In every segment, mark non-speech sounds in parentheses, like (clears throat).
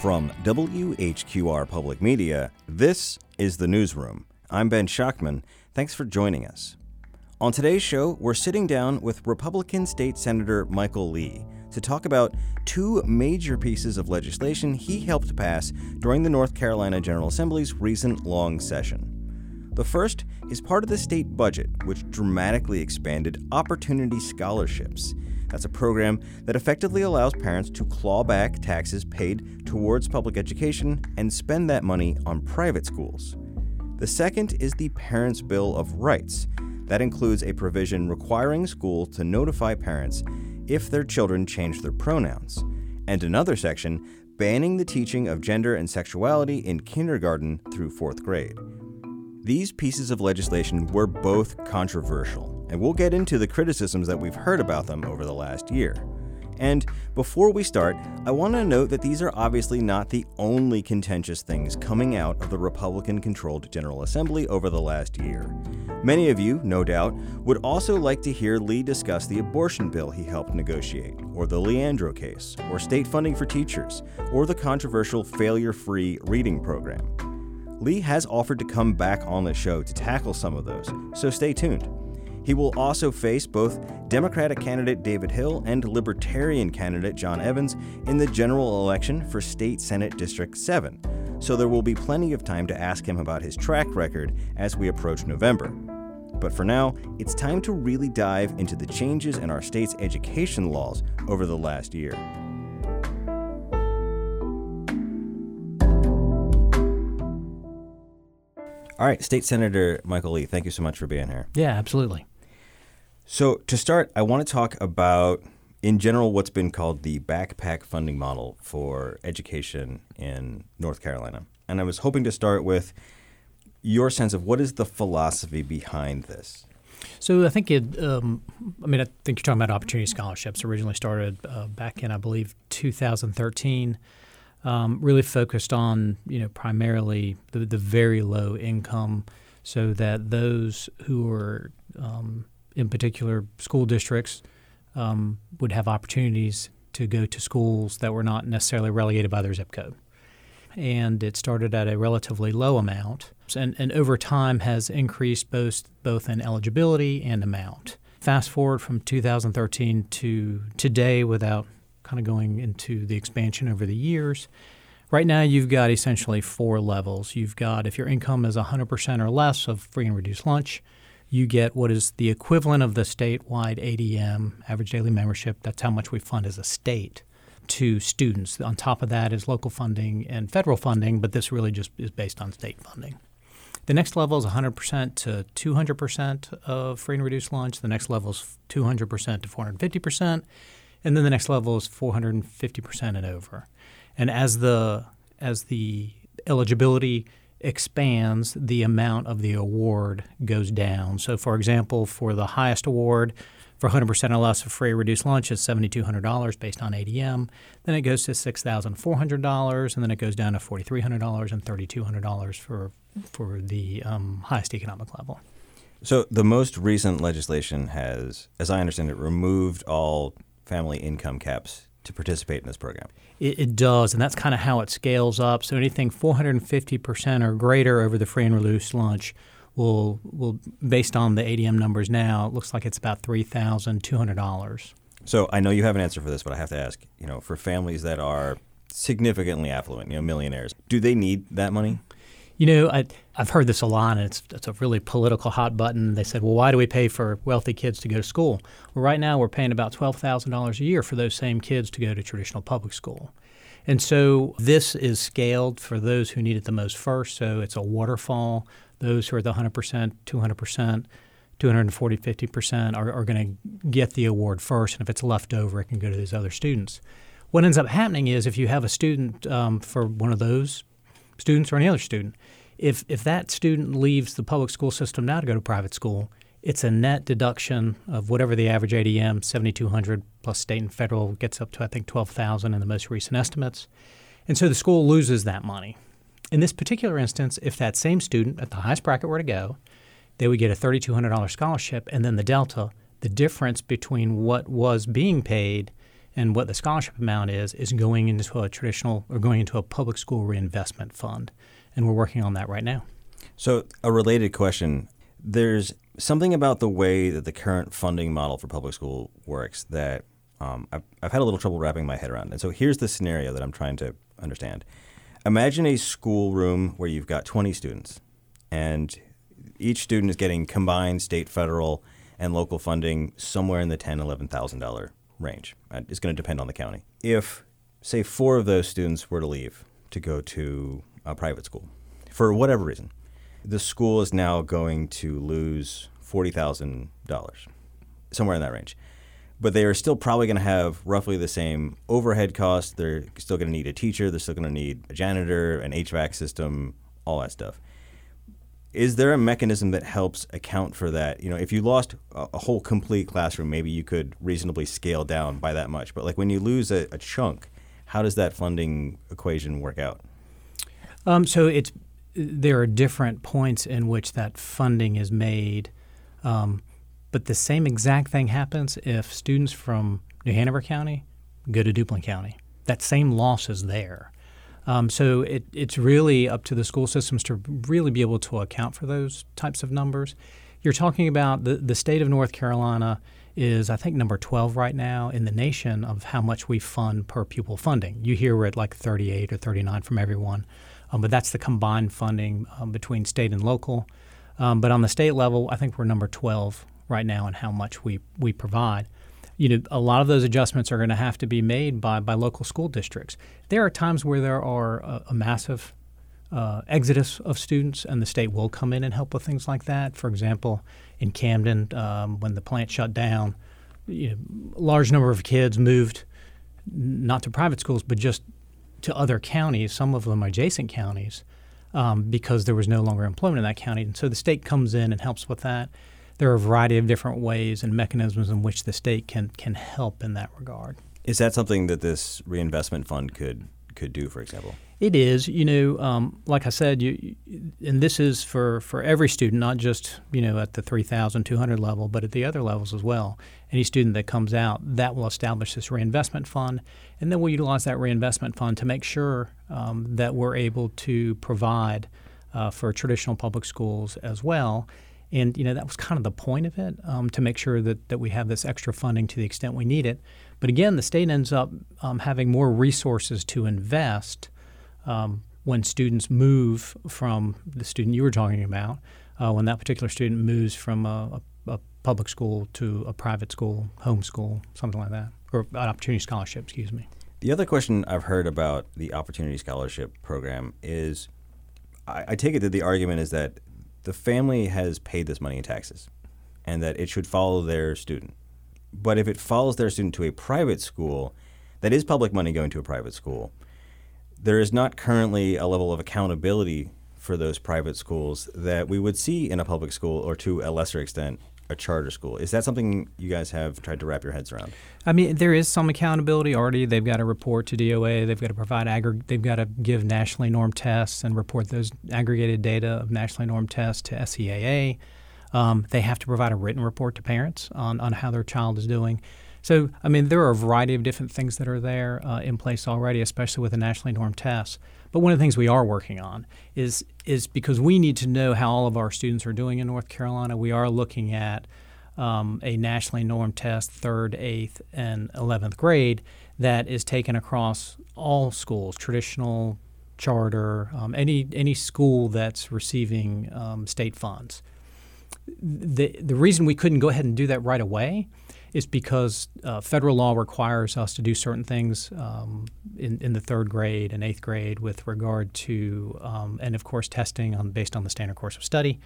From WHQR Public Media, this is the Newsroom. I'm Ben Schachtman. Thanks for joining us. On today's show, we're sitting down with Republican State Senator Michael Lee to talk about two major pieces of legislation he helped pass during the North Carolina General Assembly's recent long session. The first is part of the state budget, which dramatically expanded Opportunity Scholarships. That's a program that effectively allows parents to claw back taxes paid towards public education and spend that money on private schools. The second is the Parents' Bill of Rights. That includes a provision requiring schools to notify parents if their children change their pronouns, and another section banning the teaching of gender and sexuality in kindergarten through fourth grade. These pieces of legislation were both controversial, and we'll get into the criticisms that we've heard about them over the last year. And before we start, I want to note that these are obviously not the only contentious things coming out of the Republican controlled General Assembly over the last year. Many of you, no doubt, would also like to hear Lee discuss the abortion bill he helped negotiate, or the Leandro case, or state funding for teachers, or the controversial failure free reading program. Lee has offered to come back on the show to tackle some of those, so stay tuned. He will also face both Democratic candidate David Hill and Libertarian candidate John Evans in the general election for State Senate District 7, so there will be plenty of time to ask him about his track record as we approach November. But for now, it's time to really dive into the changes in our state's education laws over the last year. All right, State Senator Michael Lee, thank you so much for being here. Yeah, absolutely. So, to start, I want to talk about, in general, what's been called the backpack funding model for education in North Carolina. And I was hoping to start with your sense of what is the philosophy behind this? So I think it. Um, I mean, I think you're talking about opportunity scholarships. Originally started uh, back in, I believe, 2013 um, really focused on you know primarily the, the, very low income, so that those who are um, in particular school districts um, would have opportunities to go to schools that were not necessarily relegated by their zip code. And it started at a relatively low amount, and, and over time has increased both both in eligibility and amount. Fast forward from 2013 to today, without kind of going into the expansion over the years. Right now, you've got essentially four levels. You've got if your income is 100% or less of free and reduced lunch, you get what is the equivalent of the statewide ADM, average daily membership. That's how much we fund as a state to students. On top of that is local funding and federal funding, but this really just is based on state funding. The next level is 100% to 200% of free and reduced lunch. The next level is 200% to 450% and then the next level is 450% and over. And as the as the eligibility expands, the amount of the award goes down. So, for example, for the highest award for 100% or less of free reduced lunch is $7,200 based on ADM. Then it goes to $6,400, and then it goes down to $4,300 and $3,200 for for the um, highest economic level. So the most recent legislation has, as I understand it, removed all family income caps to participate in this program? It, it does, and that's kind of how it scales up. So anything 450% or greater over the free and reduced lunch will will based on the ADM numbers now, it looks like it's about three thousand two hundred dollars. So I know you have an answer for this, but I have to ask. You know, for families that are significantly affluent, you know, millionaires, do they need that money? You know, I, have heard this a lot, and it's, it's a really political hot button. They said, well, why do we pay for wealthy kids to go to school? Well, right now we're paying about $12,000 a year for those same kids to go to traditional public school. And so this is scaled for those who need it the most first. So it's a waterfall. Those who are the 100%, 200%, 240, 50% are, are going to get the award first. And if it's left over, it can go to those other students. What ends up happening is if you have a student um, for one of those students or any other student. If, if that student leaves the public school system now to go to private school, it's a net deduction of whatever the average ADM, 7,200 plus state and federal, gets up to, I think, 12,000 in the most recent estimates. And so the school loses that money. In this particular instance, if that same student at the highest bracket were to go, they would get a $3,200 scholarship, and then the delta, the difference between what was being paid And what the scholarship amount is is going into a traditional or going into a public school reinvestment fund, and we're working on that right now. So, a related question: There's something about the way that the current funding model for public school works that um, I've, I've had a little trouble wrapping my head around. And so, here's the scenario that I'm trying to understand. Imagine a schoolroom where you've got 20 students, and each student is getting combined state, federal, and local funding somewhere in the ten, eleven thousand dollar range. It's going to depend on the county. If, say, four of those students were to leave to go to a private school for whatever reason, the school is now going to lose forty thousand dollars, somewhere in that range. But they are still probably going to have roughly the same overhead costs. They're still going to need a teacher. They're still going to need a janitor, an HVAC system, all that stuff is there a mechanism that helps account for that? You know, if you lost a, a, whole complete classroom, maybe you could reasonably scale down by that much. But like when you lose a, a chunk, how does that funding equation work out? Um, so it's there are different points in which that funding is made, um, but the same exact thing happens if students from New Hanover County go to Duplin County. That same loss is there. Um, so it, it's really up to the school systems to really be able to account for those types of numbers. You're talking about the, the state of North Carolina is, I think, number 12 right now in the nation of how much we fund per pupil funding. You hear we're at like 38 or 39 from everyone, um, but that's the combined funding um, between state and local. Um, but on the state level, I think we're number 12 right now in how much we, we provide you know, a lot of those adjustments are going to have to be made by, by local school districts. There are times where there are a, a massive uh, exodus of students, and the state will come in and help with things like that. For example, in Camden, um, when the plant shut down, you know, a large number of kids moved not to private schools, but just to other counties, some of them adjacent counties, um, because there was no longer employment in that county. And so the state comes in and helps with that there are a variety of different ways and mechanisms in which the state can can help in that regard. Is that something that this reinvestment fund could could do, for example? It is. You know, um, like I said, you, and this is for, for every student, not just you know at the three thousand two hundred level, but at the other levels as well. Any student that comes out, that will establish this reinvestment fund, and then we'll utilize that reinvestment fund to make sure um, that we're able to provide uh, for traditional public schools as well and you know that was kind of the point of it um, to make sure that, that we have this extra funding to the extent we need it. But again, the state ends up um, having more resources to invest um, when students move from the student you were talking about. Uh, when that particular student moves from a, a, a, public school to a private school, home school, something like that, or an opportunity scholarship, excuse me. The other question I've heard about the opportunity scholarship program is I, I take it that the argument is that the family has paid this money in taxes and that it should follow their student. But if it follows their student to a private school, that is public money going to a private school, there is not currently a level of accountability for those private schools that we would see in a public school or to a lesser extent a charter school. Is that something you guys have tried to wrap your heads around? I mean, there is some accountability already. They've got to report to DOA. They've got to provide aggr- They've got to give nationally normed tests and report those aggregated data of nationally normed tests to SEAA. Um, they have to provide a written report to parents on, on how their child is doing. So, I mean, there are a variety of different things that are there uh, in place already, especially with the nationally normed tests. But one of the things we are working on is is because we need to know how all of our students are doing in North Carolina. We are looking at um, a nationally normed test, third, eighth, and eleventh grade that is taken across all schools, traditional, charter, um, any any school that's receiving um, state funds. The the reason we couldn't go ahead and do that right away is because uh, federal law requires us to do certain things um, in, in the third grade and eighth grade with regard to, um, and of course, testing on, based on the standard course of study.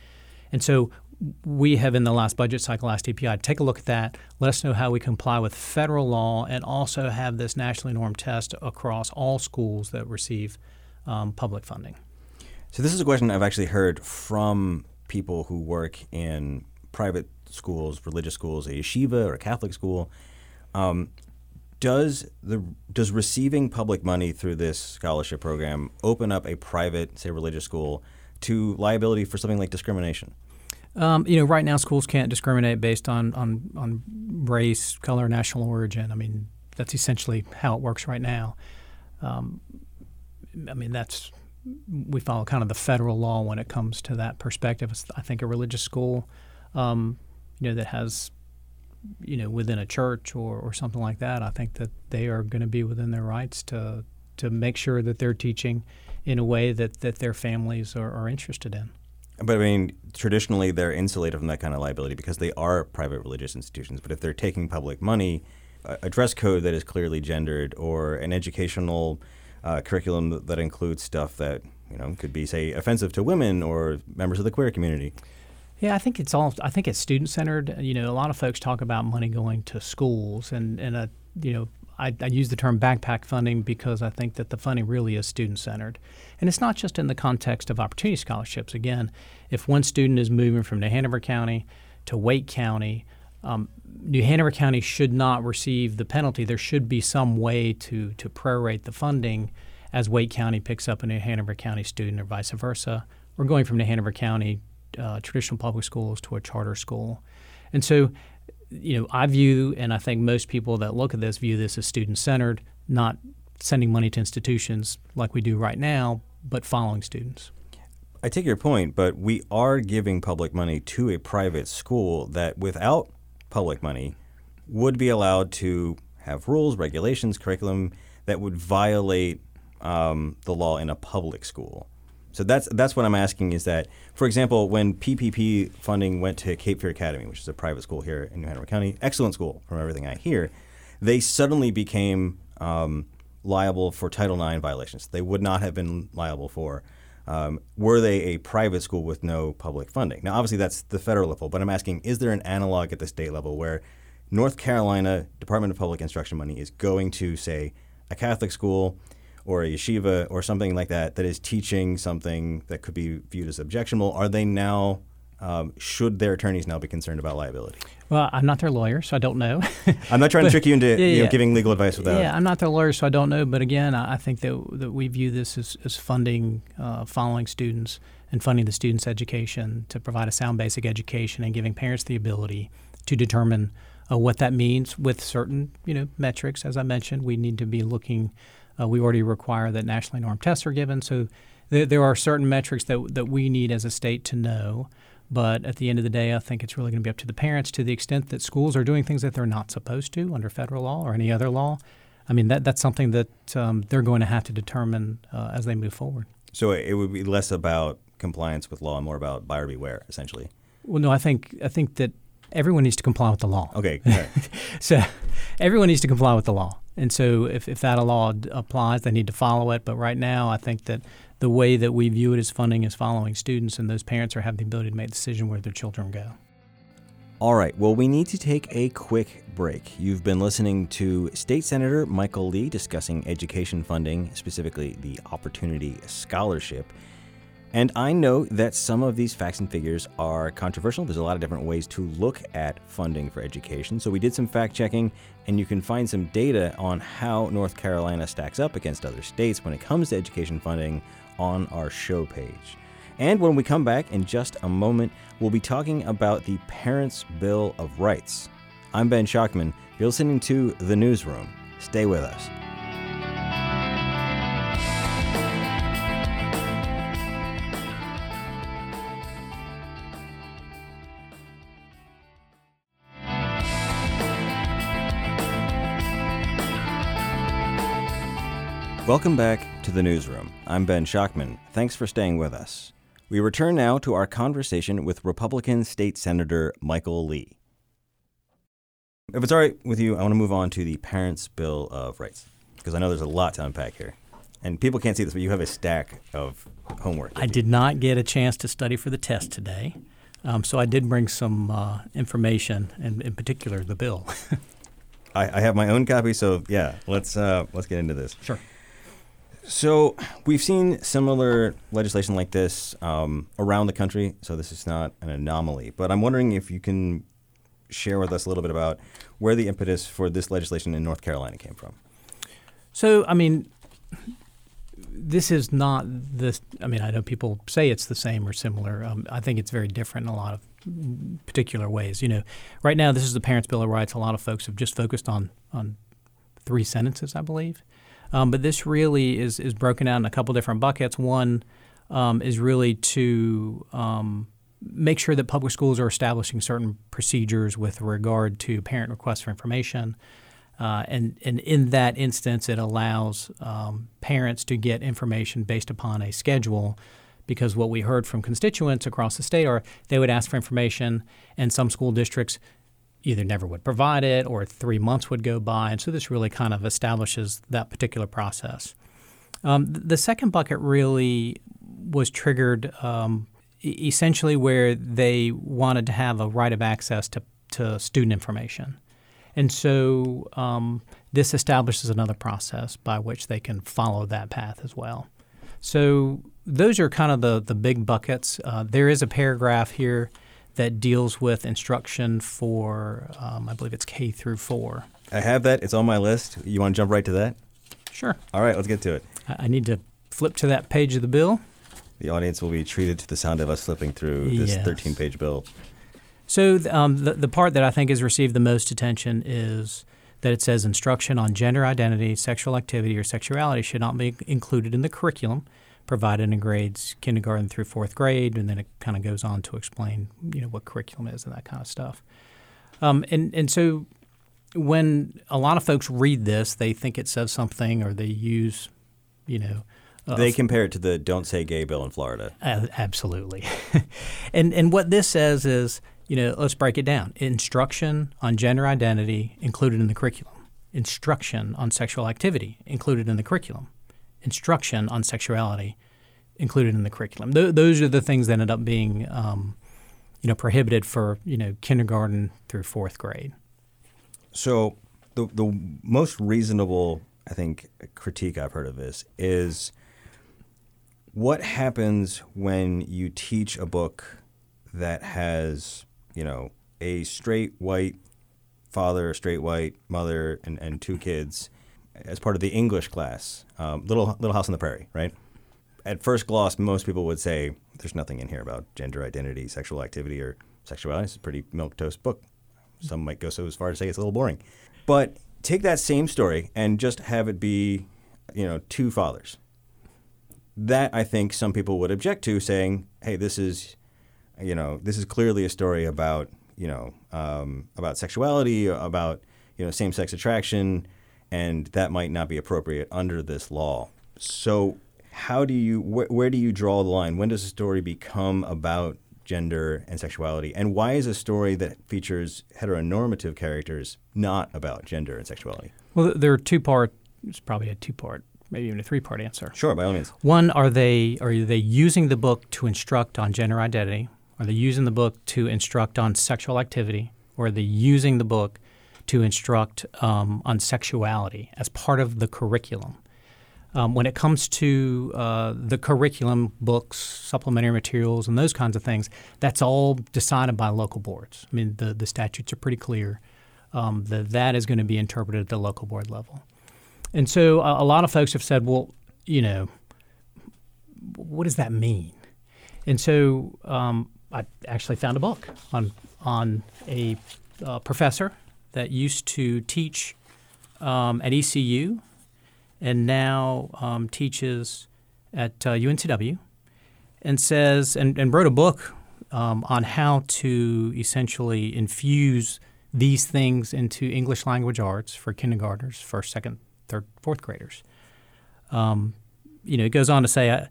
And so we have in the last budget cycle asked to take a look at that, let us know how we comply with federal law, and also have this nationally normed test across all schools that receive um, public funding. So this is a question I've actually heard from people who work in private schools, religious schools, a yeshiva or a Catholic school. Um, does the does receiving public money through this scholarship program open up a private, say, religious school to liability for something like discrimination? Um, you know, right now schools can't discriminate based on, on on race, color, national origin. I mean, that's essentially how it works right now. Um, I mean, that's we follow kind of the federal law when it comes to that perspective. It's, I think a religious school, um, you know, that has, you know, within a church or, or something like that. I think that they are going to be within their rights to to make sure that they're teaching in a way that, that their families are, are interested in. But I mean, traditionally they're insulated from that kind of liability because they are private religious institutions. But if they're taking public money, a dress code that is clearly gendered or an educational uh, curriculum that includes stuff that you know could be say offensive to women or members of the queer community. Yeah, I think it's all. I think it's student centered. You know, a lot of folks talk about money going to schools, and and a you know I, I, use the term backpack funding because I think that the funding really is student centered. And it's not just in the context of opportunity scholarships. Again, if one student is moving from New Hanover County to Wake County, um, New Hanover County should not receive the penalty. There should be some way to, to prorate the funding as Wake County picks up a New Hanover County student or vice versa. We're going from New Hanover County uh, traditional public schools to a charter school. And so you know, I view, and I think most people that look at this view this as student centered, not sending money to institutions like we do right now, but following students. I take your point, but we are giving public money to a private school that without public money would be allowed to have rules, regulations, curriculum that would violate um, the law in a public school. So that's that's what I'm asking is that, for example, when PPP funding went to Cape Fear Academy, which is a private school here in New Hanover County, excellent school from everything I hear, they suddenly became um, liable for Title IX violations. They would not have been liable for. Um, were they a private school with no public funding? Now, obviously, that's the federal level, but I'm asking: Is there an analog at the state level where North Carolina Department of Public Instruction money is going to, say, a Catholic school or a yeshiva or something like that that is teaching something that could be viewed as objectionable, are they now um, should their attorneys now be concerned about liability? Well, I'm not their lawyer, so I don't know. (laughs) I'm not trying but, to trick you into yeah, you know, giving legal advice without. Yeah, I'm not their lawyer, so I don't know. But again, I think that that we view this as, as funding, uh, following students and funding the students' education to provide a sound basic education and giving parents the ability to determine uh, what that means with certain you know metrics. As I mentioned, we need to be looking uh, we already require that nationally normed tests are given. So th- there are certain metrics that, that we need as a state to know. But at the end of the day, I think it's really going to be up to the parents to the extent that schools are doing things that they're not supposed to under federal law or any other law. I mean, that, that's something that um, they're going to have to determine uh, as they move forward. So it would be less about compliance with law and more about buyer beware, essentially. Well, no, I think I think that everyone needs to comply with the law. Okay. (laughs) so everyone needs to comply with the law. And so if, if that law applies, they need to follow it. But right now, I think that the way that we view it as funding is following students, and those parents are having the ability to make the decision where their children go. All right. Well, we need to take a quick break. You've been listening to State Senator Michael Lee discussing education funding, specifically the Opportunity Scholarship. And I know that some of these facts and figures are controversial. There's a lot of different ways to look at funding for education. So we did some fact checking, and you can find some data on how North Carolina stacks up against other states when it comes to education funding on our show page. And when we come back in just a moment, we'll be talking about the Parents' Bill of Rights. I'm Ben Schachtman. You're listening to The Newsroom. Stay with us. Welcome back to the newsroom. I'm Ben Schachtman. Thanks for staying with us. We return now to our conversation with Republican State Senator Michael Lee. If it's all right with you, I want to move on to the Parents' Bill of Rights because I know there's a lot to unpack here. And people can't see this, but you have a stack of homework. I did not get a chance to study for the test today, um, so I did bring some uh, information, and in particular, the bill. (laughs) I, I, have my own copy, so yeah, let's uh, let's get into this. Sure. So we've seen similar legislation like this um, around the country, so this is not an anomaly. But I'm wondering if you can share with us a little bit about where the impetus for this legislation in North Carolina came from. So, I mean, this is not this. I mean, I know people say it's the same or similar. Um, I think it's very different in a lot of particular ways. You know, right now this is the Parents' Bill of Rights. A lot of folks have just focused on on three sentences, I believe. Um, but this really is is broken out in a couple different buckets. One um, is really to um, make sure that public schools are establishing certain procedures with regard to parent requests for information. Uh, and, and in that instance, it allows um, parents to get information based upon a schedule because what we heard from constituents across the state are they would ask for information, and some school districts either never would provide it or three months would go by. And so this really kind of establishes that particular process. Um, the second bucket really was triggered um, essentially where they wanted to have a right of access to, to student information. And so um, this establishes another process by which they can follow that path as well. So those are kind of the, the big buckets. Uh, there is a paragraph here that deals with instruction for, um, I believe it's K through four. I have that. It's on my list. You want to jump right to that? Sure. All right, let's get to it. I, I need to flip to that page of the bill. The audience will be treated to the sound of us flipping through this Yes. 13 page bill. So um, the, the part that I think has received the most attention is that it says instruction on gender identity, sexual activity, or sexuality should not be included in the curriculum provided in grades kindergarten through fourth grade, and then it kind of goes on to explain you know what curriculum is and that kind of stuff. Um, and and so when a lot of folks read this, they think it says something, or they use you know. a- They compare it to the Don't Say Gay bill in Florida. uh, absolutely. (laughs) and and what this says is, you know, let's break it down. Instruction on gender identity included in the curriculum. Instruction on sexual activity included in the curriculum. Instruction on sexuality included in the curriculum. Th- those are the things that end up being, um, you know, prohibited for you know kindergarten through fourth grade. So the the most reasonable, I think, critique I've heard of this is what happens when you teach a book that has, you know, a straight white father, a straight white mother, and, and two kids as part of the English class, um, Little Little House on the Prairie, right? At first gloss, most people would say there's nothing in here about gender identity, sexual activity, or sexuality. It's a pretty milk toast book. Some might go so as far as to say it's a little boring. But take that same story and just have it be, you know, two fathers. That I think some people would object to, saying, "Hey, this is, you know, this is clearly a story about, you know, um, about sexuality, about, you know, same-sex attraction, and that might not be appropriate under this law." So, how do you, wh- where do you draw the line? When does a story become about gender and sexuality? And why is a story that features heteronormative characters not about gender and sexuality? Well, there are two part. It's probably a two part, maybe even a three part answer. Sure, by all means. One, are they are they using the book to instruct on gender identity? Are they using the book to instruct on sexual activity? Or are they using the book to instruct um, on sexuality as part of the curriculum? Um, when it comes to uh, the curriculum, books, supplementary materials, and those kinds of things, that's all decided by local boards. I mean, the, the statutes are pretty clear um, that that is going to be interpreted at the local board level. And so a, a lot of folks have said, well, you know, what does that mean? And so um, I actually found a book on on a uh, professor that used to teach um, at ECU and now um, teaches at uh, UNCW and says and, and wrote a book um, on how to essentially infuse these things into English language arts for kindergartners, first, second, third, fourth graders. Um, you know, it goes on to say, uh,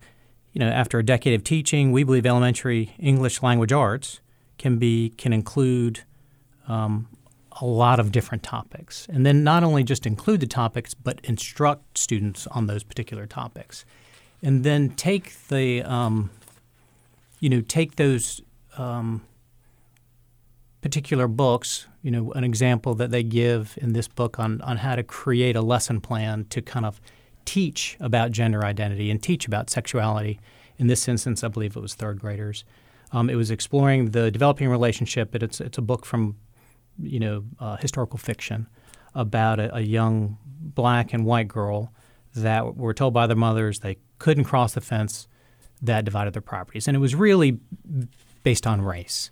you know, after a decade of teaching, we believe elementary English language arts can be can include um, a lot of different topics, and then not only just include the topics, but instruct students on those particular topics, and then take the um, you know take those um, particular books. You know, an example that they give in this book on on how to create a lesson plan to kind of teach about gender identity and teach about sexuality. In this instance, I believe it was third graders. Um, it was exploring the developing relationship. But it's it's a book from you know uh, historical fiction about a, a young black and white girl that were told by their mothers they couldn't cross the fence that divided their properties, and it was really based on race.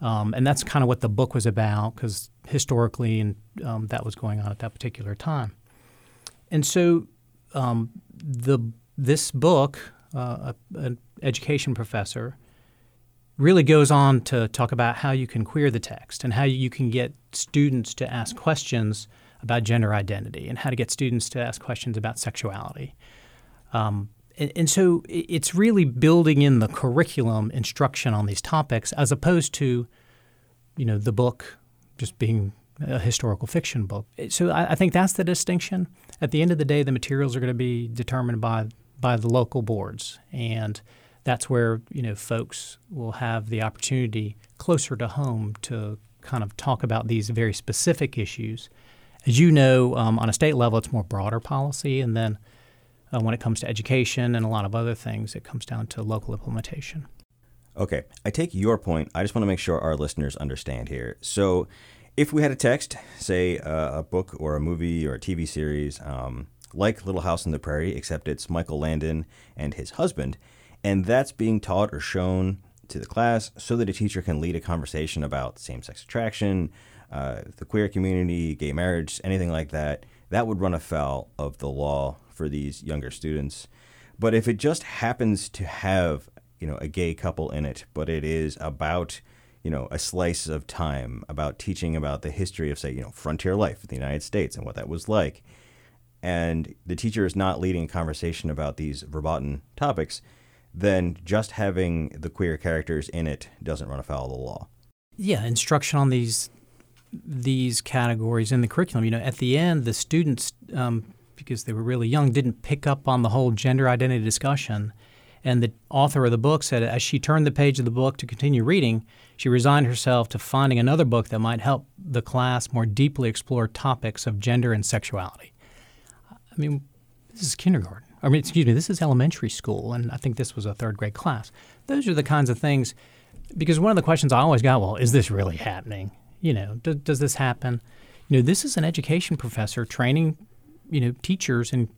Um, and that's kind of what the book was about because historically, and um, that was going on at that particular time. and so um, the this book, uh, an education professor, really goes on to talk about how you can queer the text and how you can get students to ask questions about gender identity and how to get students to ask questions about sexuality. Um, and, and, so it's really building in the curriculum instruction on these topics as opposed to, you know, the book just being a historical fiction book. So I, I think that's the distinction. At the end of the day, the materials are going to be determined by by the local boards, and that's where you know folks will have the opportunity closer to home to kind of talk about these very specific issues. As you know, um, on a state level, it's more broader policy, and then uh, when it comes to education and a lot of other things, it comes down to local implementation. Okay, I take your point. I just want to make sure our listeners understand here. So, if we had a text, say uh, a book or a movie or a TV series, um, like Little House on the Prairie, except it's Michael Landon and his husband, and that's being taught or shown to the class so that a teacher can lead a conversation about same sex attraction, uh, the queer community, gay marriage, anything like that, that would run afoul of the law for these younger students. But if it just happens to have, you know, a gay couple in it, but it is about, you know, a slice of time about teaching about the history of, say, you know, frontier life in the United States and what that was like, and the teacher is not leading a conversation about these verboten topics, then just having the queer characters in it doesn't run afoul of the law. Yeah, instruction on these these categories in the curriculum. You know, at the end, the students um, because they were really young, didn't pick up on the whole gender identity discussion. And the author of the book said as she turned the page of the book to continue reading, she resigned herself to finding another book that might help the class more deeply explore topics of gender and sexuality. I mean, this is kindergarten. I mean, excuse me, this is elementary school, and I think this was a third grade class. Those are the kinds of things, because one of the questions I always got, well, is this really happening? You know, do, does this happen? You know, this is an education professor training you know teachers in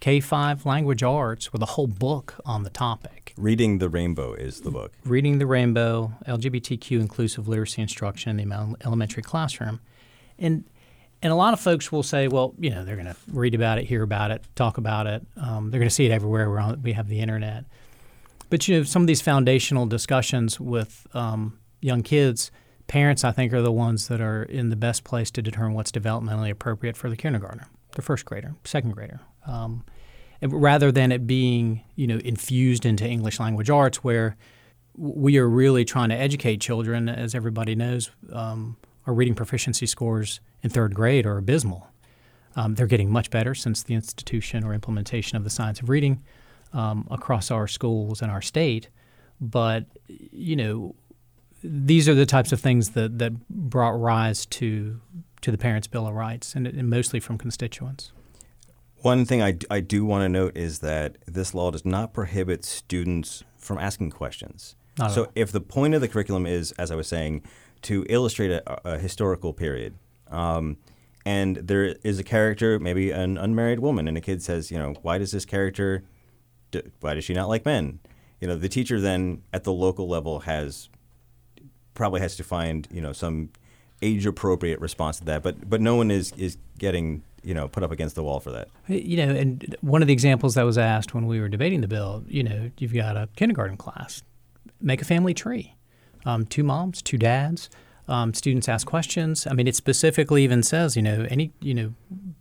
K five language arts with a whole book on the topic. Reading the Rainbow is the book. Reading the Rainbow, LGBTQ inclusive literacy instruction in the elementary classroom, and and a lot of folks will say, well, you know, they're going to read about it, hear about it, talk about it. Um, they're going to see it everywhere. We're on, we have the internet. But you know, some of these foundational discussions with um, young kids, parents, I think, are the ones that are in the best place to determine what's developmentally appropriate for the kindergartner the first grader, second grader, um, rather than it being you know infused into English language arts, where we are really trying to educate children. As everybody knows, um, our reading proficiency scores in third grade are abysmal. Um, they're getting much better since the institution or implementation of the science of reading um, across our schools and our state. But you know, these are the types of things that that brought rise to to the Parents' Bill of Rights, and, and mostly from constituents. One thing I, I do want to note is that this law does not prohibit students from asking questions. So, if the point of the curriculum is, as I was saying, to illustrate a, a historical period, um, and there is a character, maybe an unmarried woman, and a kid says, you know, why does this character, why does she not like men? You know, the teacher then at the local level has probably has to find, you know, some age appropriate response to that. But but no one is is getting you know put up against the wall for that. You know, and one of the examples that was asked when we were debating the bill, you know, you've got a kindergarten class, make a family tree, um, two moms, two dads. Um, students ask questions. I mean, it specifically even says, you know, any, you know,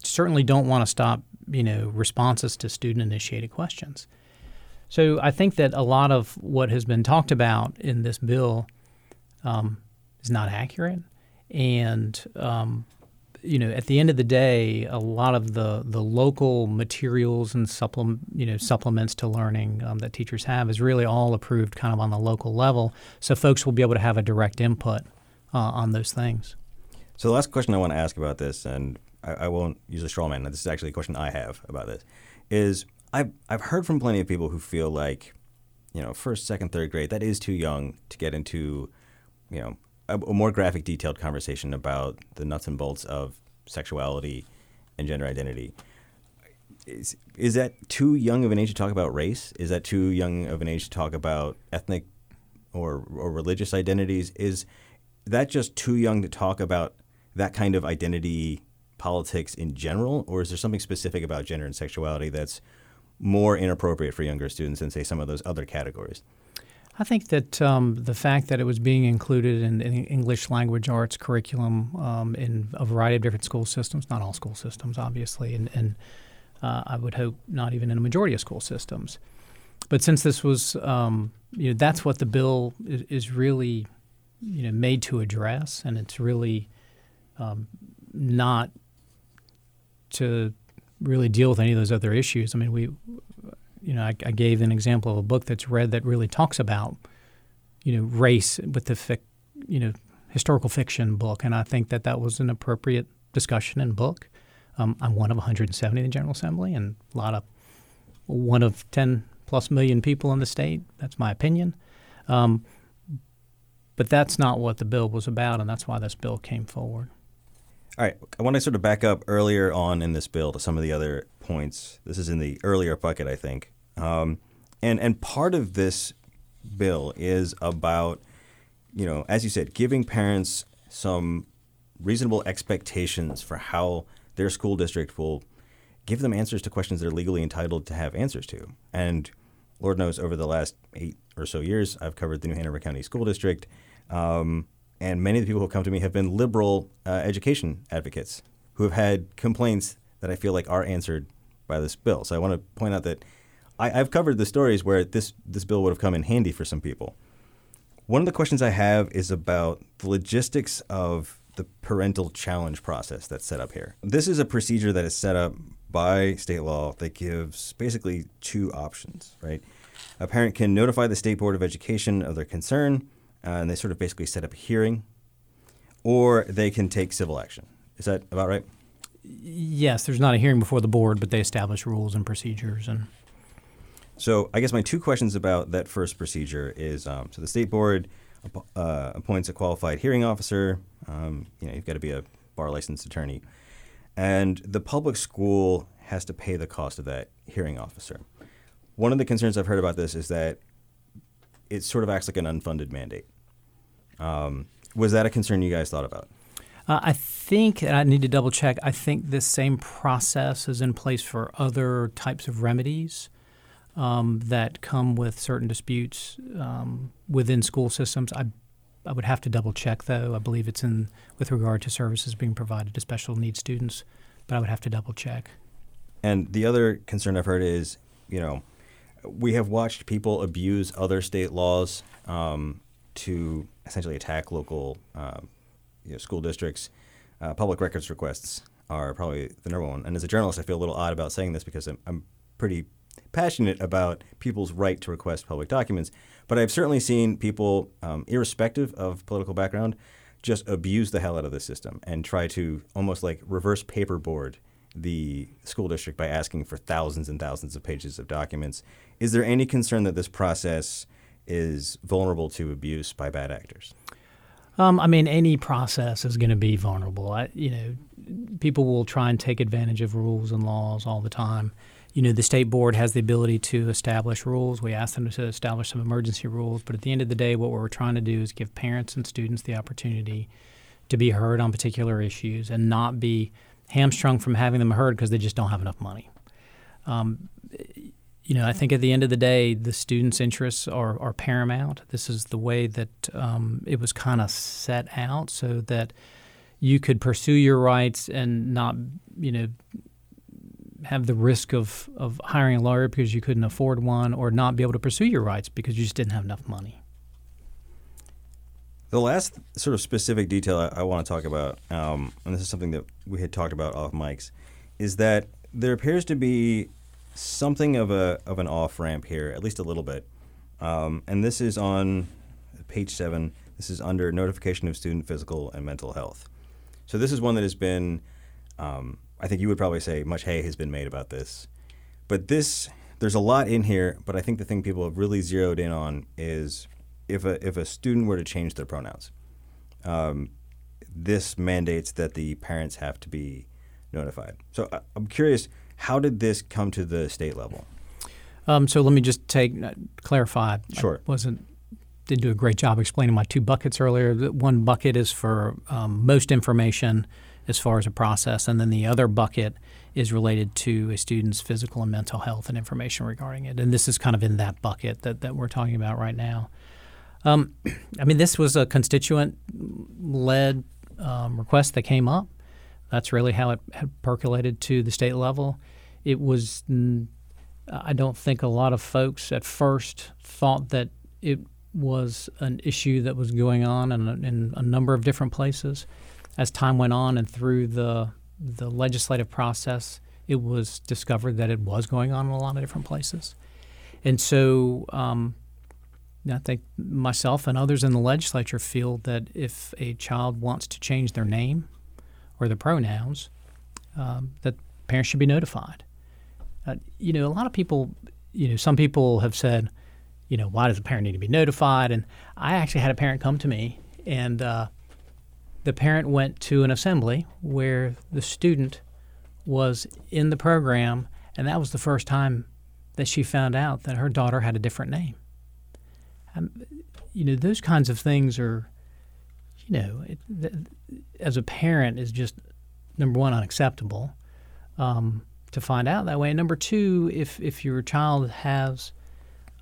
certainly don't want to stop, you know, responses to student initiated questions. So I think that a lot of what has been talked about in this bill um, is not accurate and um, you know, at the end of the day, a lot of the, the local materials and supplement, you know, supplements to learning um, that teachers have is really all approved kind of on the local level. So folks will be able to have a direct input uh, on those things. So the last question I want to ask about this, and I, I won't use a straw man. This is actually a question I have about this. Is I've I've heard from plenty of people who feel like, you know, first, second, third grade that is too young to get into, you know, a, a more graphic, detailed conversation about the nuts and bolts of sexuality and gender identity. Is, is that too young of an age to talk about race? Is that too young of an age to talk about ethnic or, or religious identities? Is that just too young to talk about that kind of identity politics in general, or is there something specific about gender and sexuality that's more inappropriate for younger students than, say, some of those other categories? I think that um, the fact that it was being included in, in English language arts curriculum um, in a variety of different school systems, not all school systems, obviously, and, and uh, I would hope not even in a majority of school systems. But since this was, um, you know, that's what the bill is, is, really, you know, made to address, and it's really um, not to really deal with any of those other issues. I mean, we you know, I, I, gave an example of a book that's read that really talks about, you know, race with the, fic, you know, historical fiction book, and I think that that was an appropriate discussion and book. Um, I'm one of 170 in the General Assembly, and a lot of one of 10 plus million people in the state. That's my opinion. Um, but that's not what the bill was about, and that's why this bill came forward. All right, I want to sort of back up earlier on in this bill to some of the other points. This is in the earlier bucket, I think. Um, and and part of this bill is about, you know, as you said, giving parents some reasonable expectations for how their school district will give them answers to questions they're legally entitled to have answers to. And Lord knows, over the last eight or so years, I've covered the New Hanover County School District. Um, and many of the people who have come to me have been liberal uh, education advocates who have had complaints that I feel like are answered by this bill. So I want to point out that I, have covered the stories where this this bill would have come in handy for some people. One of the questions I have is about the logistics of the parental challenge process that's set up here. This is a procedure that is set up by state law that gives basically two options, right? A parent can notify the State Board of Education of their concern uh, and they sort of basically set up a hearing, or they can take civil action. Is that about right? Yes, there's not a hearing before the board, but they establish rules and procedures and. So I guess my two questions about that first procedure is um, so the state board uh, appoints a qualified hearing officer. Um, you know, you've got to be a bar licensed attorney, and the public school has to pay the cost of that hearing officer. One of the concerns I've heard about this is that it sort of acts like an unfunded mandate. Um, was that a concern you guys thought about? Uh, I think, and I need to double check, I think this same process is in place for other types of remedies um, that come with certain disputes um, within school systems. I, I would have to double check, though. I believe it's in with regard to services being provided to special needs students, but I would have to double check. And the other concern I've heard is, you know, we have watched people abuse other state laws um, to essentially attack local uh, you know, school districts. Uh, public records requests are probably the number one. And as a journalist, I feel a little odd about saying this because I'm, I'm pretty passionate about people's right to request public documents. But I've certainly seen people, um, irrespective of political background, just abuse the hell out of the system and try to almost like reverse paperboard the school district by asking for thousands and thousands of pages of documents. Is there any concern that this process is vulnerable to abuse by bad actors? Um, I mean, any process is going to be vulnerable. I, you know, people will try and take advantage of rules and laws all the time. You know, the state board has the ability to establish rules. We ask them to establish some emergency rules, but at the end of the day, what we're trying to do is give parents and students the opportunity to be heard on particular issues and not be hamstrung from having them heard because they just don't have enough money. Um, you know, I think at the end of the day, the students' interests are, are paramount. This is the way that um, it was kind of set out so that you could pursue your rights and not, you know, have the risk of, of hiring a lawyer because you couldn't afford one or not be able to pursue your rights because you just didn't have enough money. The last sort of specific detail I, I want to talk about, um, and this is something that we had talked about off mics, is that there appears to be something of a of an off ramp here, at least a little bit. Um, and this is on page seven. This is under notification of student physical and mental health. So this is one that has been, um, I think you would probably say, much hay has been made about this. But this, there's a lot in here. But I think the thing people have really zeroed in on is if a if a student were to change their pronouns, um, this mandates that the parents have to be notified. So I, I'm curious, how did this come to the state level? Um, so let me just take uh, clarify. Sure. I wasn't did do a great job explaining my two buckets earlier. One bucket is for um, most information, as far as a process, and then the other bucket is related to a student's physical and mental health and information regarding it. And this is kind of in that bucket that, that we're talking about right now. Um, (clears throat) I mean, this was a constituent led um, request that came up. That's really how it had percolated to the state level. It was, I don't think a lot of folks at first thought that it was an issue that was going on in a, in a number of different places. As time went on and through the the legislative process, it was discovered that it was going on in a lot of different places. And so um, I think myself and others in the legislature feel that if a child wants to change their name or their pronouns, um, that parents should be notified. Uh, you know, a lot of people, you know, some people have said, you know, why does a parent need to be notified? And I actually had a parent come to me and uh, the parent went to an assembly where the student was in the program, and that was the first time that she found out that her daughter had a different name. Um, you know, those kinds of things are, you know, it, th- as a parent is just number one unacceptable um, to find out that way. And number two, if if your child has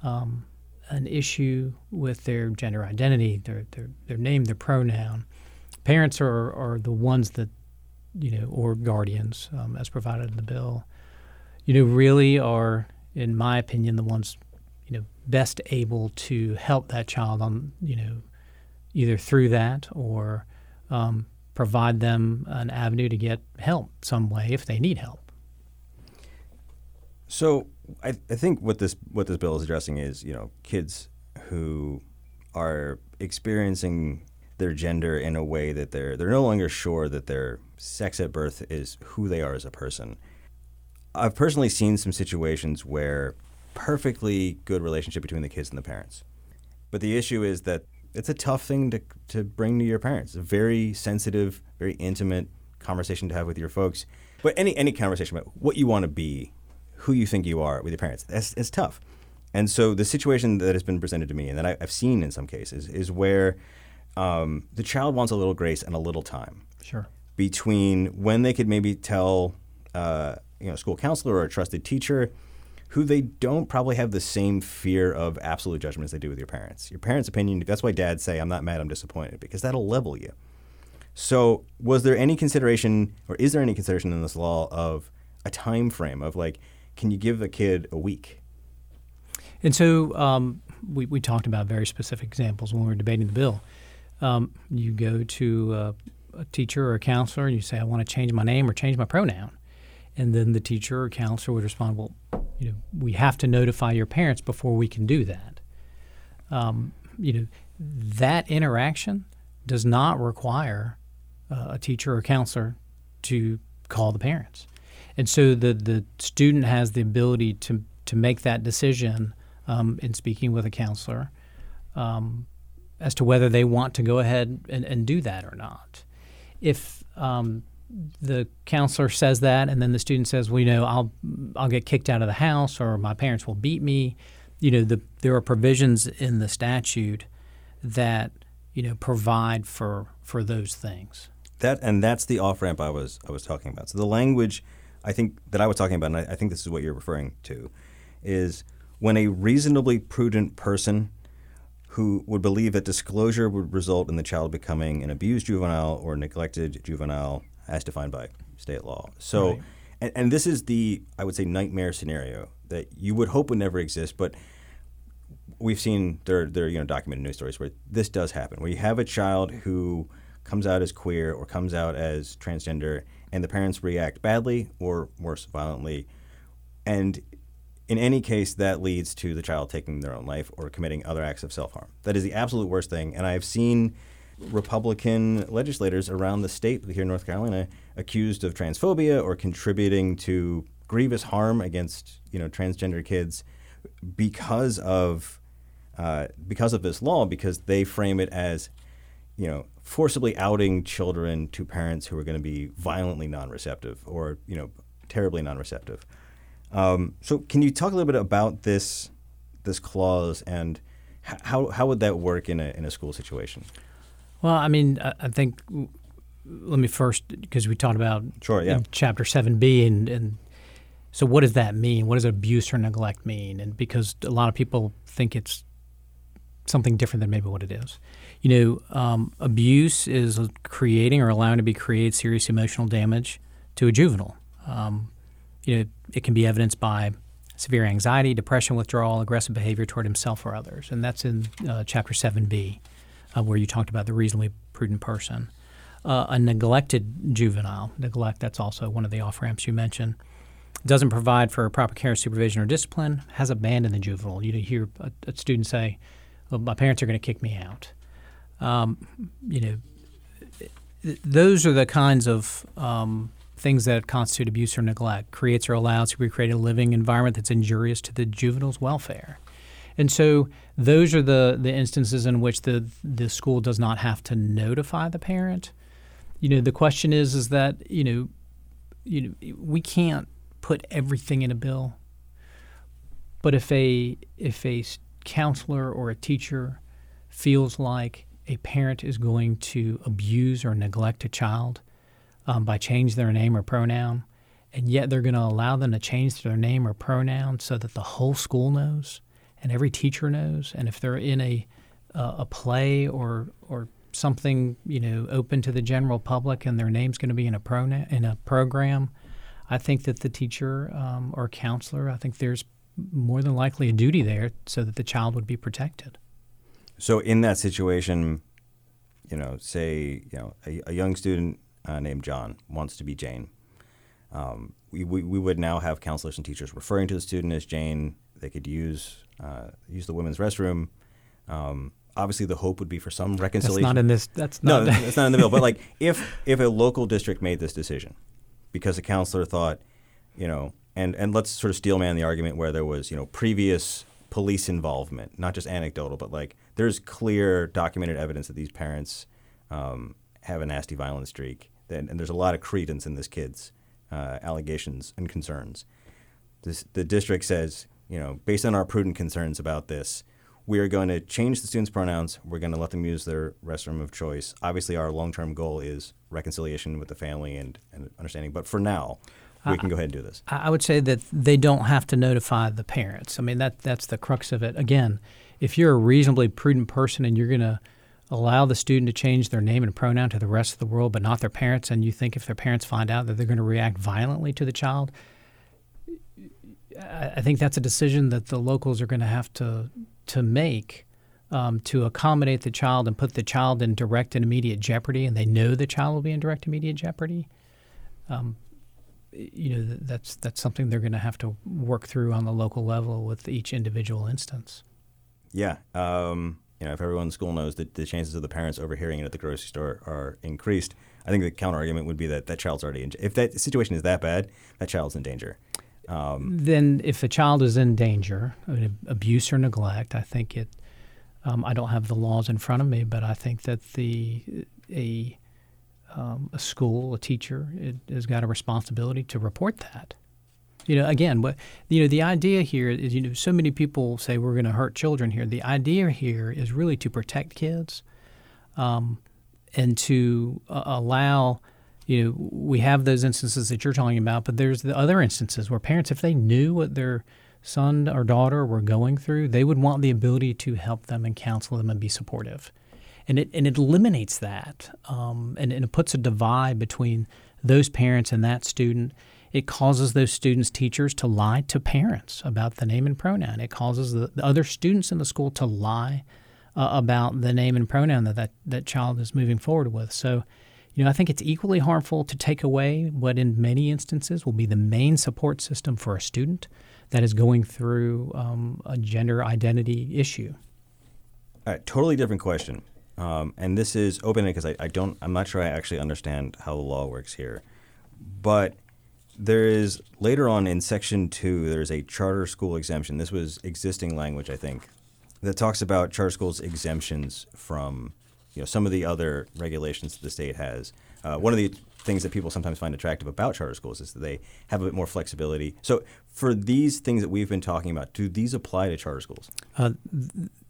um, an issue with their gender identity, their their, their name, their pronoun, parents are, are the ones that, you know, or guardians, um, as provided in the bill, you know, really are, in my opinion, the ones, you know, best able to help that child on, you know, either through that or um, provide them an avenue to get help some way if they need help. So I, I think what this what this bill is addressing is you know kids who are experiencing their gender in a way that they're they're no longer sure that their sex at birth is who they are as a person. I've personally seen some situations where perfectly good relationship between the kids and the parents. But the issue is that it's a tough thing to, to bring to your parents. A very sensitive, very intimate conversation to have with your folks. But any any conversation about what you want to be, who you think you are with your parents, that's it's tough. And so the situation that has been presented to me and that I, I've seen in some cases is where um, the child wants a little grace and a little time. Sure. Between when they could maybe tell, uh, you know, a school counselor or a trusted teacher, who they don't probably have the same fear of absolute judgment as they do with your parents. Your parents' opinion. That's why dads say, "I'm not mad, I'm disappointed," because that'll level you. So, was there any consideration, or is there any consideration in this law of a time frame of like, can you give a kid a week? And so um, we, we talked about very specific examples when we were debating the bill. Um, you go to a, a, teacher or a counselor and you say, I want to change my name or change my pronoun. And then the teacher or counselor would respond, Well, you know, we have to notify your parents before we can do that. Um, you know, that interaction does not require uh, a teacher or counselor to call the parents. And so the, the student has the ability to, to make that decision um, in speaking with a counselor. Um, as to whether they want to go ahead and, and do that or not. If um, the counselor says that, and then the student says, "Well, you know, I'll I'll get kicked out of the house, or my parents will beat me," you know, the, there are provisions in the statute that you know provide for for those things. That and that's the off ramp I was I was talking about. So the language I think that I was talking about, and I, I think this is what you're referring to, is when a reasonably prudent person who would believe that disclosure would result in the child becoming an abused juvenile or neglected juvenile as defined by state law. So, right. and, and this is the, I would say, nightmare scenario that you would hope would never exist, but we've seen there, there you know, documented news stories where this does happen, where you have a child who comes out as queer or comes out as transgender and the parents react badly or worse, violently. And in any case, that leads to the child taking their own life or committing other acts of self harm. That is the absolute worst thing. And I've seen Republican legislators around the state here in North Carolina accused of transphobia or contributing to grievous harm against you know transgender kids because of uh, because of this law because they frame it as you know forcibly outing children to parents who are going to be violently non-receptive or you know terribly non-receptive. Um, so, can you talk a little bit about this this clause and how how would that work in a in a school situation? Well, I mean, I think let me first because we talked about Sure, yeah. chapter seven B and and so what does that mean? What does abuse or neglect mean? And because a lot of people think it's something different than maybe what it is. You know, um, abuse is creating or allowing to be create serious emotional damage to a juvenile. Um, you know, it can be evidenced by severe anxiety, depression, withdrawal, aggressive behavior toward himself or others, and that's in uh, chapter seven B, uh, where you talked about the reasonably prudent person. Uh, a neglected juvenile, neglect, that's also one of the off ramps you mentioned, doesn't provide for proper care, supervision, or discipline, has abandoned the juvenile. You hear a, a student say, well, my parents are going to kick me out. Um, you know, th- those are the kinds of um, things that constitute abuse or neglect. Creates or allows to recreate a living environment that's injurious to the juvenile's welfare. And so those are the, the instances in which the the school does not have to notify the parent. You know, the question is is that, you know, you know, we can't put everything in a bill. But if a if a counselor or a teacher feels like a parent is going to abuse or neglect a child um, by change their name or pronoun, and yet they're going to allow them to change their name or pronoun so that the whole school knows and every teacher knows, and if they're in a uh, a play or or something you know open to the general public and their name's going to be in a pronoun in a program, I think that the teacher um, or counselor, I think there's more than likely a duty there so that the child would be protected. So in that situation, you know, say you know a, a young student uh, named John wants to be Jane. Um, we, we, we would now have counselors and teachers referring to the student as Jane. They could use uh, use the women's restroom. Um, obviously, the hope would be for some reconciliation. That's not in this. That's no, not. that's not in the bill. But like, (laughs) if if a local district made this decision because a counselor thought, you know, and and let's sort of steelman the argument where there was you know previous police involvement, not just anecdotal, but like there's clear documented evidence that these parents um, have a nasty violent streak, and, and, there's a lot of credence in this kid's uh, allegations and concerns. This, the district says, you know, based on our prudent concerns about this, we are going to change the students' pronouns. We're going to let them use their restroom of choice. Obviously, our long-term goal is reconciliation with the family and, and understanding. But for now, we can go ahead and do this. I would say that they don't have to notify the parents. I mean, that that's the crux of it. Again, if you're a reasonably prudent person and you're going to allow the student to change their name and pronoun to the rest of the world, but not their parents, and you think if their parents find out that they're going to react violently to the child, I think that's a decision that the locals are going to have to to make um, to accommodate the child and put the child in direct and immediate jeopardy, and they know the child will be in direct immediate jeopardy. Um, you know that's that's something they're going to have to work through on the local level with each individual instance. Yeah, um, you know, if everyone in school knows that the chances of the parents overhearing it at the grocery store are increased, I think the counter argument would be that that child's already in. If that situation is that bad, that child's in danger. Um, then, if a child is in danger, abuse or neglect, I think it. Um, I don't have the laws in front of me, but I think that the a um, a school, a teacher, it, has got a responsibility to report that. You know, again, but you know, the idea here is, you know, so many people say we're going to hurt children here. The idea here is really to protect kids, um, and to uh, allow. You know, we have those instances that you're talking about, but there's the other instances where parents, if they knew what their son or daughter were going through, they would want the ability to help them and counsel them and be supportive and it and it eliminates that, um, and, and it puts a divide between those parents and that student. It causes those students' teachers to lie to parents about the name and pronoun. It causes the, the other students in the school to lie uh, about the name and pronoun that, that that child is moving forward with. So, you know, I think it's equally harmful to take away what, in many instances, will be the main support system for a student that is going through um, a gender identity issue. All right, totally different question. Um, and this is open because I, I don't I'm not sure I actually understand how the law works here, but there is later on in section two there's a charter school exemption. This was existing language I think that talks about charter schools exemptions from you know some of the other regulations that the state has. Uh, one of the things that people sometimes find attractive about charter schools is that they have a bit more flexibility. So, for these things that we've been talking about, do these apply to charter schools? Uh,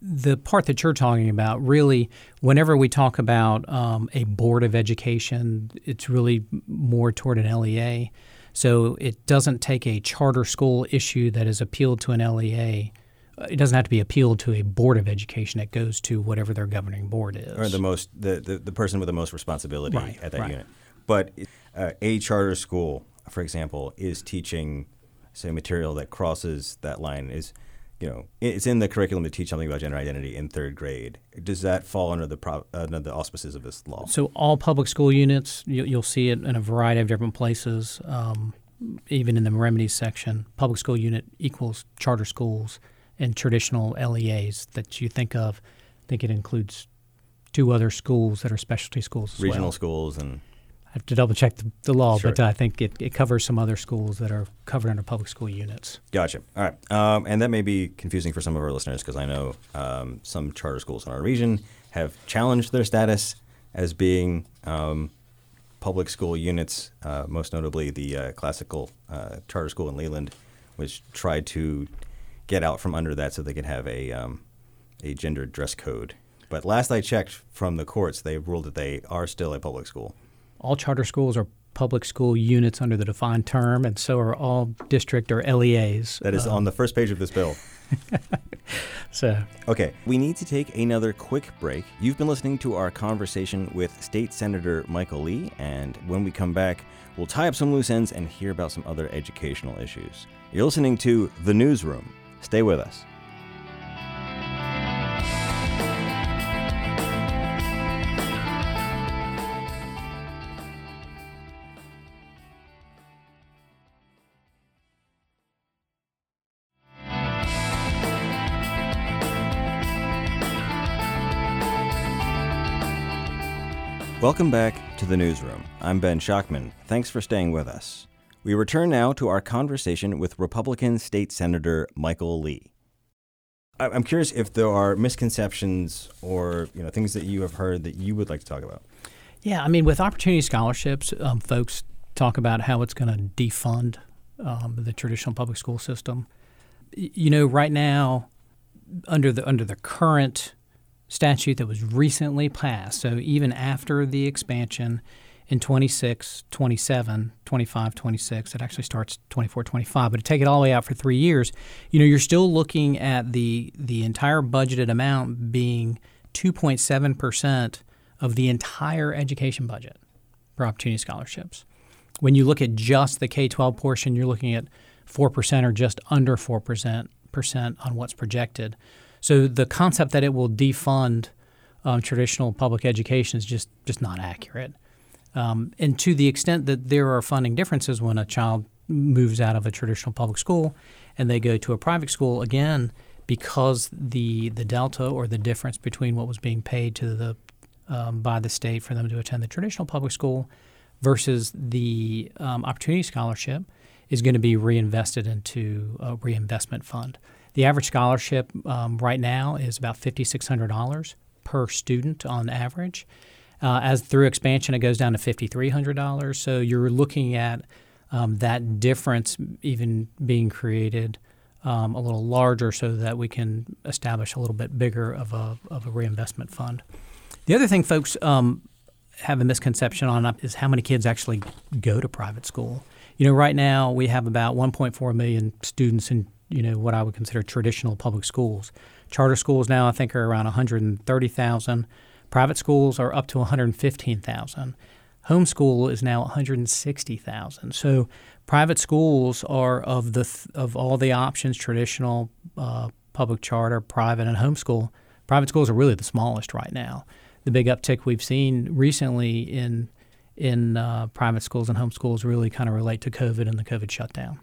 the part that you're talking about, really, whenever we talk about um, a board of education, it's really more toward an LEA. So it doesn't take a charter school issue that is appealed to an LEA it doesn't have to be appealed to a board of education. It goes to whatever their governing board is, or the most the, the, the person with the most responsibility right, at that right. unit. But uh, a charter school, for example, is teaching say material that crosses that line is you know it's in the curriculum to teach something about gender identity in third grade. Does that fall under the pro, uh, under the auspices of this law? So all public school units, you, will see it in a variety of different places. Um, even in the remedies section, public school unit equals charter schools and traditional LEAs that you think of. I think it includes two other schools that are specialty schools Regional well. schools and have to double check the, the law, sure. but I think it, it covers some other schools that are covered under public school units. Gotcha. All right. Um, and that may be confusing for some of our listeners because I know um, some charter schools in our region have challenged their status as being um, public school units, uh, most notably the uh, classical uh, charter school in Leland, which tried to get out from under that so they could have a um, a gendered dress code. But last I checked from the courts, they ruled that they are still a public school. All charter schools are public school units under the defined term, and so are all district or LEAs. That is uh, on the first page of this bill. (laughs) so okay, we need to take another quick break. You've been listening to our conversation with State Senator Michael Lee, and when we come back, we'll tie up some loose ends and hear about some other educational issues. You're listening to The Newsroom Stay with us. Welcome back to the newsroom. I'm Ben Schachtman. Thanks for staying with us. We return now to our conversation with Republican State Senator Michael Lee. I'm curious if there are misconceptions or you know things that you have heard that you would like to talk about. Yeah, I mean, with opportunity scholarships, um, folks talk about how it's going to defund um, the traditional public school system. You know, right now, under the under the current statute that was recently passed, so even after the expansion, in 26, 27, 25, 26. It actually starts 24, 25. But to take it all the way out for three years, you know, you're still looking at the the entire budgeted amount being 2.7 percent of the entire education budget for opportunity scholarships. When you look at just the K-12 portion, you're looking at four percent or just under four percent percent on what's projected. So the concept that it will defund um, traditional public education is just just not accurate. Um, and to the extent that there are funding differences when a child moves out of a traditional public school and they go to a private school, again, because the the delta or the difference between what was being paid to the um, by the state for them to attend the traditional public school versus the um, opportunity scholarship is going to be reinvested into a reinvestment fund. The average scholarship um, right now is about fifty six hundred dollars per student on average. Uh, as through expansion, it goes down to $5,300. So you're looking at um, that difference even being created um, a little larger so that we can establish a little bit bigger of a, of a reinvestment fund. The other thing folks um, have a misconception on is how many kids actually go to private school. You know, right now we have about 1.4 million students in you know what I would consider traditional public schools. Charter schools now I think are around 130,000. Private schools are up to 115,000. Homeschool is now 160,000. So private schools are of the th- of all the options, traditional, uh, public charter, private, and homeschool. Private schools are really the smallest right now. The big uptick we've seen recently in in uh, private schools and homeschools really kind of relate to COVID and the COVID shutdown.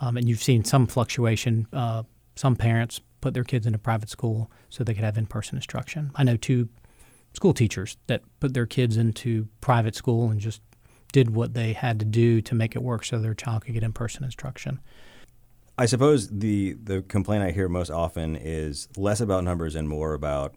Um, and you've seen some fluctuation. Uh, some parents put their kids into private school so they could have in-person instruction. I know two school teachers that put their kids into private school and just did what they had to do to make it work so their child could get in person instruction. I suppose the the complaint I hear most often is less about numbers and more about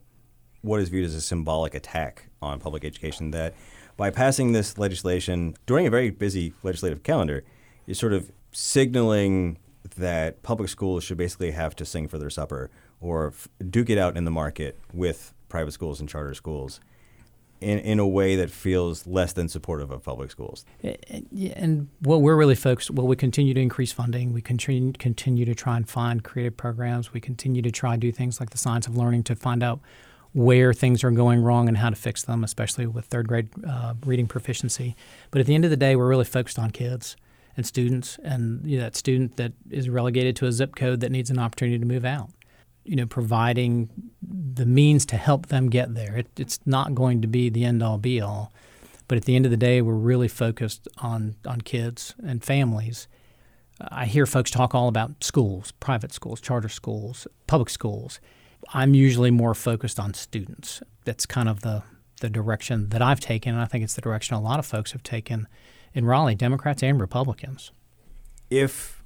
what is viewed as a symbolic attack on public education that by passing this legislation during a very busy legislative calendar, you're sort of signaling that public schools should basically have to sing for their supper or f- duke it out in the market with private schools and charter schools in, in a way that feels less than supportive of public schools. And what we're really focused, well, we continue to increase funding. We continue, continue to try and find creative programs. We continue to try and do things like the science of learning to find out where things are going wrong and how to fix them, especially with third grade uh, reading proficiency. But at the end of the day, we're really focused on kids and students, and you know, that student that is relegated to a zip code that needs an opportunity to move out. You know, providing the means to help them get there. It, it's not going to be the end all be all, but at the end of the day, we're really focused on on kids and families. I hear folks talk all about schools, private schools, charter schools, public schools. I'm usually more focused on students. That's kind of the the direction that I've taken, and I think it's the direction a lot of folks have taken in Raleigh, Democrats and Republicans. If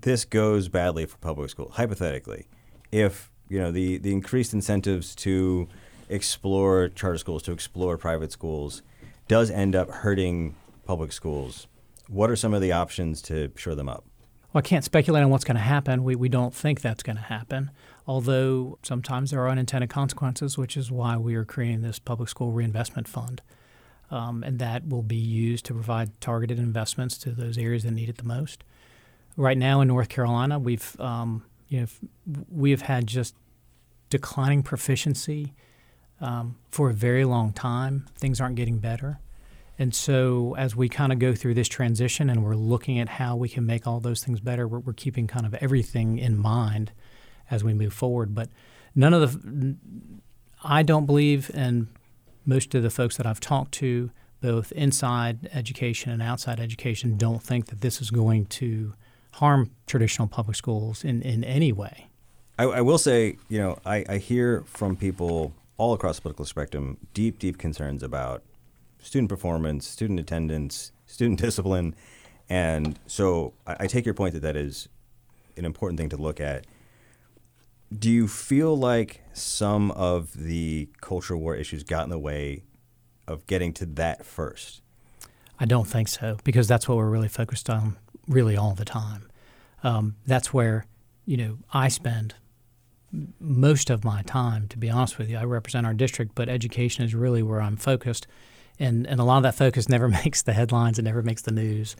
this goes badly for public school, hypothetically, if you know the the increased incentives to explore charter schools, to explore private schools, does end up hurting public schools, what are some of the options to shore them up? Well, I can't speculate on what's going to happen. We, we don't think that's going to happen, although sometimes there are unintended consequences, which is why we are creating this public school reinvestment fund um, and that will be used to provide targeted investments to those areas that need it the most. Right now in North Carolina, we've um, you know we have had just declining proficiency um, for a very long time. Things aren't getting better. And so, as we kind of go through this transition and we're looking at how we can make all those things better, we're, we're, keeping kind of everything in mind as we move forward. But none of the, I don't believe, and most of the folks that I've talked to, both inside education and outside education, don't think that this is going to harm traditional public schools in, in any way. I, I will say, you know, I, I hear from people all across the political spectrum deep, deep concerns about student performance, student attendance, student (laughs) discipline. And so I, I take your point that that is an important thing to look at do you feel like some of the culture war issues got in the way of getting to that first? I don't think so because that's what we're really focused on, really all the time. Um, that's where you know I spend most of my time. To be honest with you, I represent our district, but education is really where I'm focused, and and a lot of that focus (laughs) never makes the headlines. and never makes the news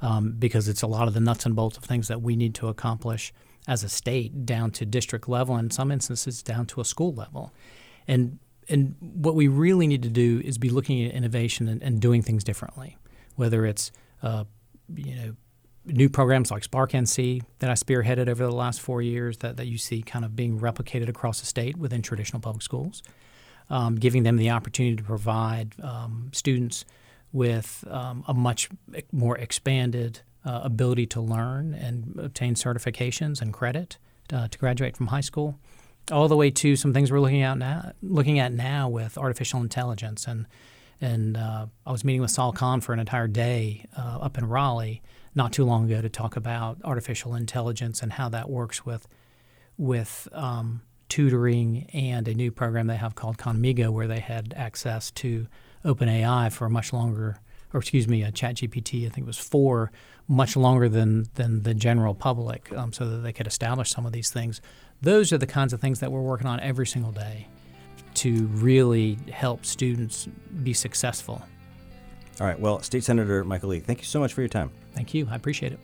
um, because it's a lot of the nuts and bolts of things that we need to accomplish as a state down to district level, and in some instances down to a school level. And and what we really need to do is be looking at innovation and, and doing things differently, whether it's uh, you know new programs like Spark NC that I spearheaded over the last four years that, that you see kind of being replicated across the state within traditional public schools, um, giving them the opportunity to provide um, students with um, a much more expanded uh, ability to learn and obtain certifications and credit uh, to graduate from high school, all the way to some things we're looking at now, looking at now with artificial intelligence. And and uh, I was meeting with Sal Khan for an entire day uh, up in Raleigh not too long ago to talk about artificial intelligence and how that works with with um, tutoring and a new program they have called Khanmigo, where they had access to OpenAI for a much longer or excuse me, a ChatGPT, I think it was four, much longer than than the general public, um, so that they could establish some of these things. Those are the kinds of things that we're working on every single day to really help students be successful. All right. Well, State Senator Michael Lee, thank you so much for your time. Thank you. I appreciate it.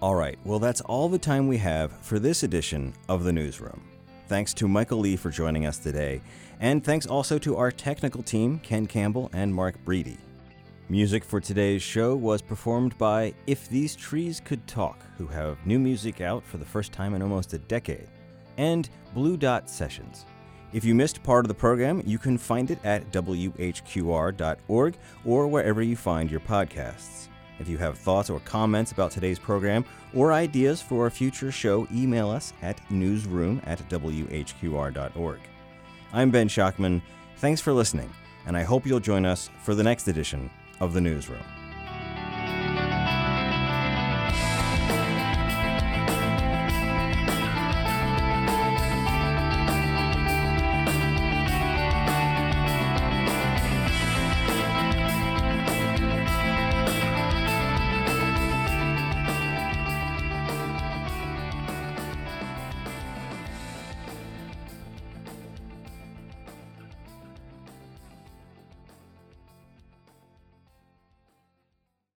All right. Well, that's all the time we have for this edition of the Newsroom. Thanks to Michael Lee for joining us today, and thanks also to our technical team, Ken Campbell and Mark Breedy. Music for today's show was performed by If These Trees Could Talk, who have new music out for the first time in almost a decade, and Blue Dot Sessions. If you missed part of the program, you can find it at whqr.org or wherever you find your podcasts. If you have thoughts or comments about today's program or ideas for a future show, email us at newsroom at whqr.org. I'm Ben Schachtman. Thanks for listening, and I hope you'll join us for the next edition of the newsroom.